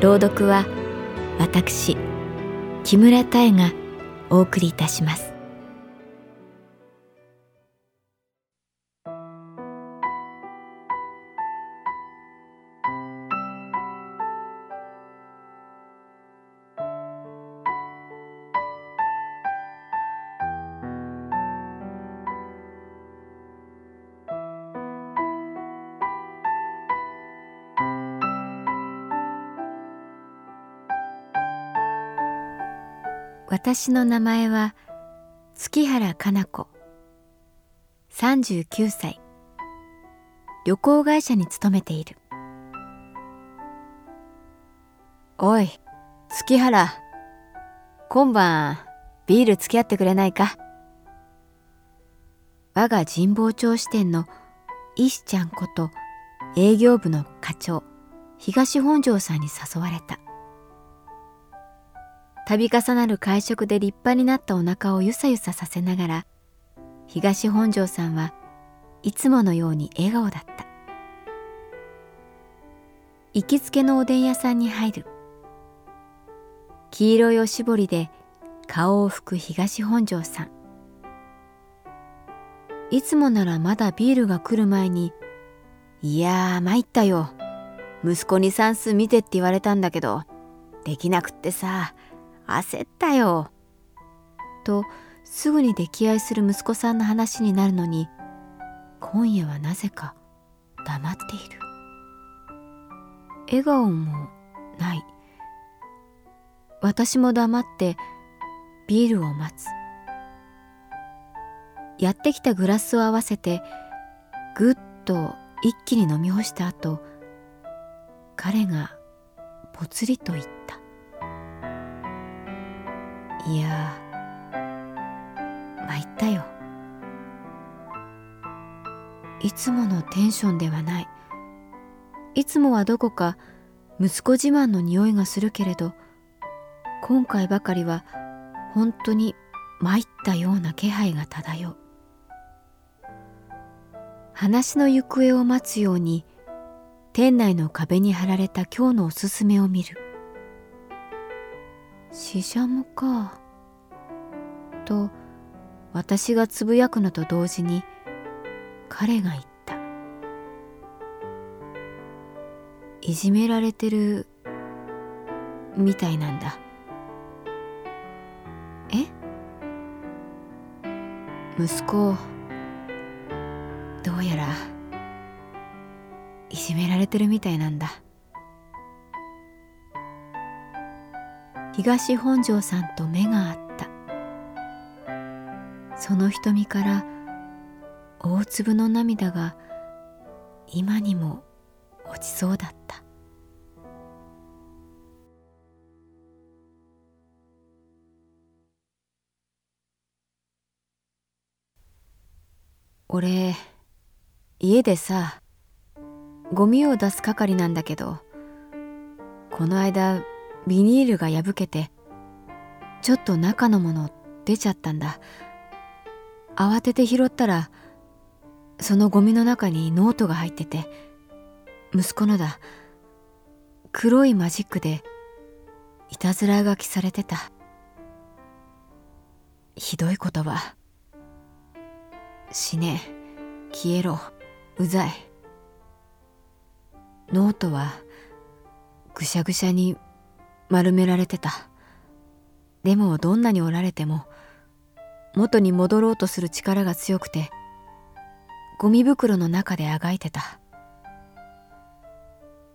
朗読は私木村多江がお送りいたします。私の名前は月原かな子。39歳。旅行会社に勤めている。おい月原。今晩ビール付き合ってくれないか？我が神保町支店の石ちゃんこと営業部の課長東本庄さんに誘われた。度重なる会食で立派になったお腹をゆさゆささせながら東本庄さんはいつものように笑顔だった。行きつけのおでん屋さんに入る。黄色いおしぼりで顔を拭く東本庄さん。いつもならまだビールが来る前に「いやー参ったよ。息子に算数見てって言われたんだけどできなくってさ。焦ったよ。とすぐに溺愛する息子さんの話になるのに今夜はなぜか黙っている。笑顔もない。私も黙ってビールを待つ。やってきたグラスを合わせてぐっと一気に飲み干した後彼がぽつりと言った。いや。参ったよ。いつものテンションではない。いつもはどこか息子自慢の匂いがするけれど今回ばかりは本当に参ったような気配が漂う。話の行方を待つように店内の壁に貼られた今日のおすすめを見る。ししゃもか。と私がつぶやくのと同時に彼が言った。いじめられてるみたいなんだ。え？息子どうやらいじめられてるみたいなんだ。東本庄さんと目が合った。その瞳から大粒の涙が今にも落ちそうだった。俺家でさゴミを出す係なんだけどこの間ビニールが破けてちょっと中のもの出ちゃったんだ。慌てて拾ったらそのゴミの中にノートが入ってて息子のだ。黒いマジックでいたずら書きされてた。ひどい言葉死ね。消えろ。うざい。ノートはぐしゃぐしゃに丸められてた。でもどんなに折られても元に戻ろうとする力が強くてゴミ袋の中であがいてた。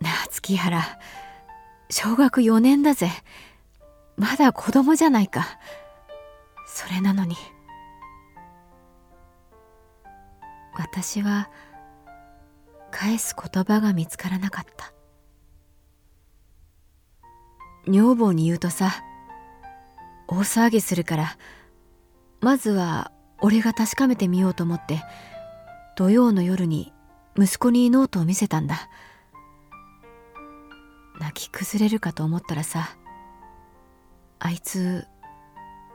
なあ月原。小学4年だぜ。まだ子供じゃないか。それなのに。私は返す言葉が見つからなかった。女房に言うとさ大騒ぎするからまずは俺が確かめてみようと思って土曜の夜に息子にノートを見せたんだ。泣き崩れるかと思ったらさあいつ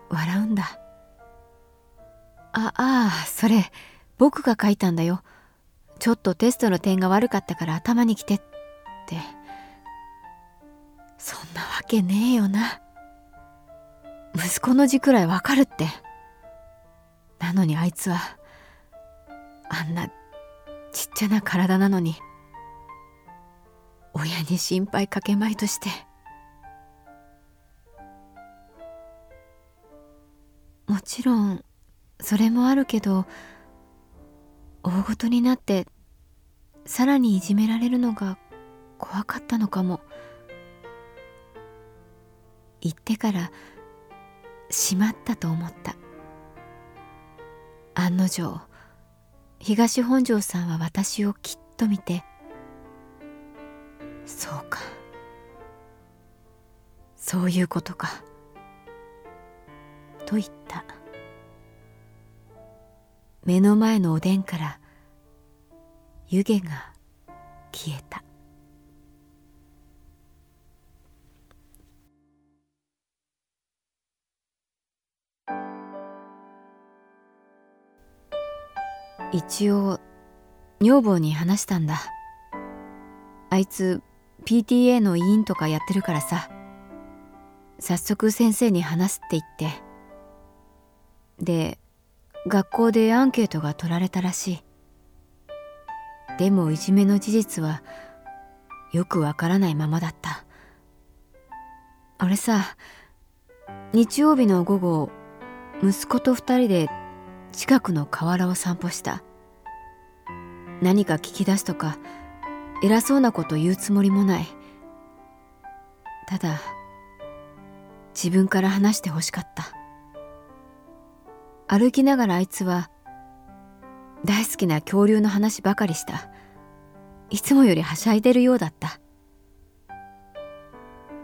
笑うんだ。あああそれ僕が書いたんだよ。ちょっとテストの点が悪かったから頭にきてって。そんなわけねえよな。息子の字くらいわかるって。なのにあいつはあんなちっちゃな体なのに親に心配かけまいとして。もちろんそれもあるけど大ごとになってさらにいじめられるのが怖かったのかも。言ってからしまったと思った。案の定東本庄さんは私をきっと見てそうか。そういうことか。と言った。目の前のおでんから湯気が消えた。一応女房に話したんだ。あいつ PTA の委員とかやってるからさ。早速先生に話すって言って。で学校でアンケートが取られたらしい。でもいじめの事実はよくわからないままだった。俺さ日曜日の午後息子と二人で近くの河原を散歩した。何か聞き出すとか偉そうなこと言うつもりもない。ただ自分から話してほしかった。歩きながらあいつは大好きな恐竜の話ばかりした。いつもよりはしゃいでるようだった。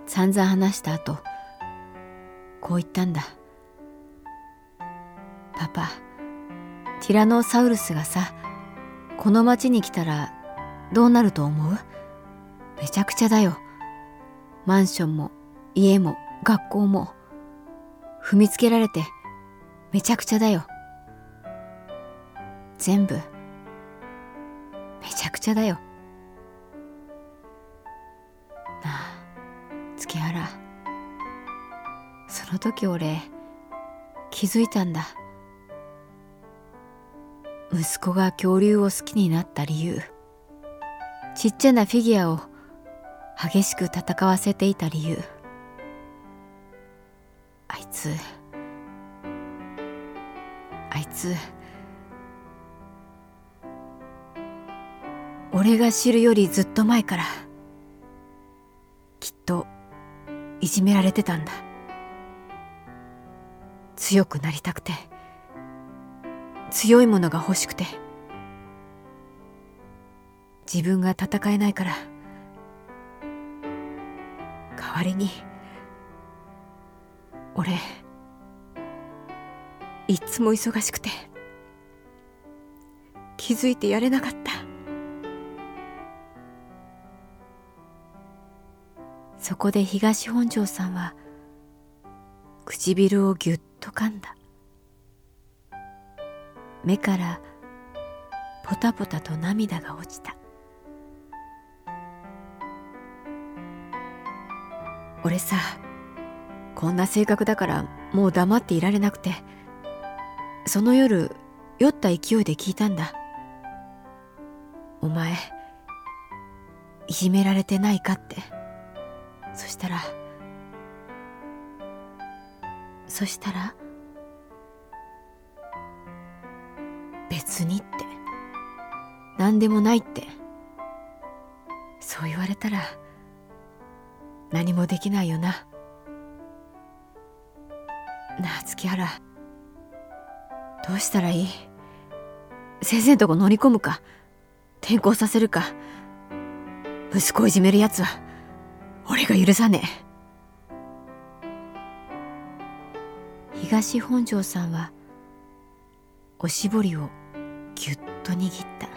散々話した後こう言ったんだパパティラノサウルスがさこの町に来たらどうなると思う？めちゃくちゃだよ。マンションも家も学校も踏みつけられてめちゃくちゃだよ。全部めちゃくちゃだよ。なあ月原。その時俺気づいたんだ。息子が恐竜を好きになった理由。ちっちゃなフィギュアを激しく戦わせていた理由。あいつあいつ俺が知るよりずっと前からきっといじめられてたんだ。強くなりたくて。強いものが欲しくて。自分が戦えないから。代わりに。俺いっつも忙しくて。気づいてやれなかった。そこで東本庄さんは唇をぎゅっと噛んだ。目からポタポタと涙が落ちた。俺さこんな性格だからもう黙っていられなくてその夜酔った勢いで聞いたんだ。お前いじめられてないかって。そしたらそしたら別にって。何でもないって。そう言われたら何もできないよな。なあ月原。どうしたらいい？先生んとこ乗り込むか？転校させるか？息子をいじめるやつは俺が許さねえ。東本庄さんはおしぼりをぎゅっと握った。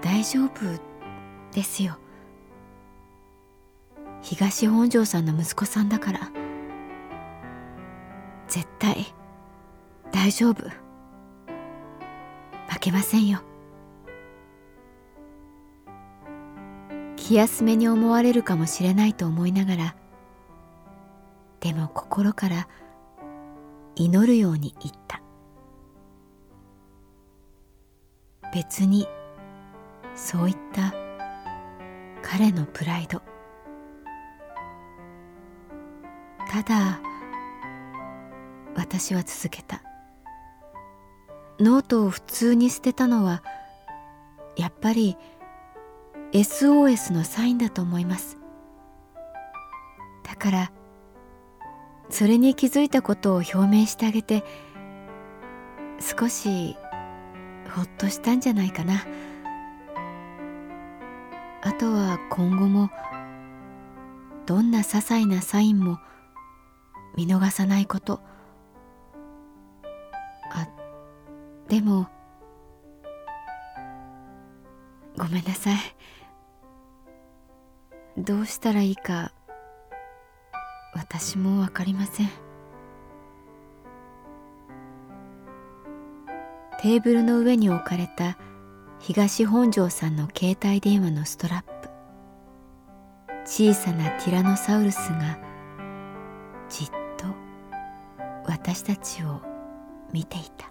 大丈夫ですよ。東本庄さんの息子さんだから。絶対大丈夫。負けませんよ。気休めに思われるかもしれないと思いながら。でも心から祈るように言った。別にそういった彼のプライド。ただ私は続けた。ノートを普通に捨てたのはやっぱり SOS のサインだと思います。だからそれに気づいたことを表明してあげて少しほっとしたんじゃないかな。あとは今後もどんな些細なサインも見逃さないこと。あでもごめんなさい。どうしたらいいか私もわかりません。テーブルの上に置かれた東本庄さんの携帯電話のストラップ。小さなティラノサウルスがじっと私たちを見ていた。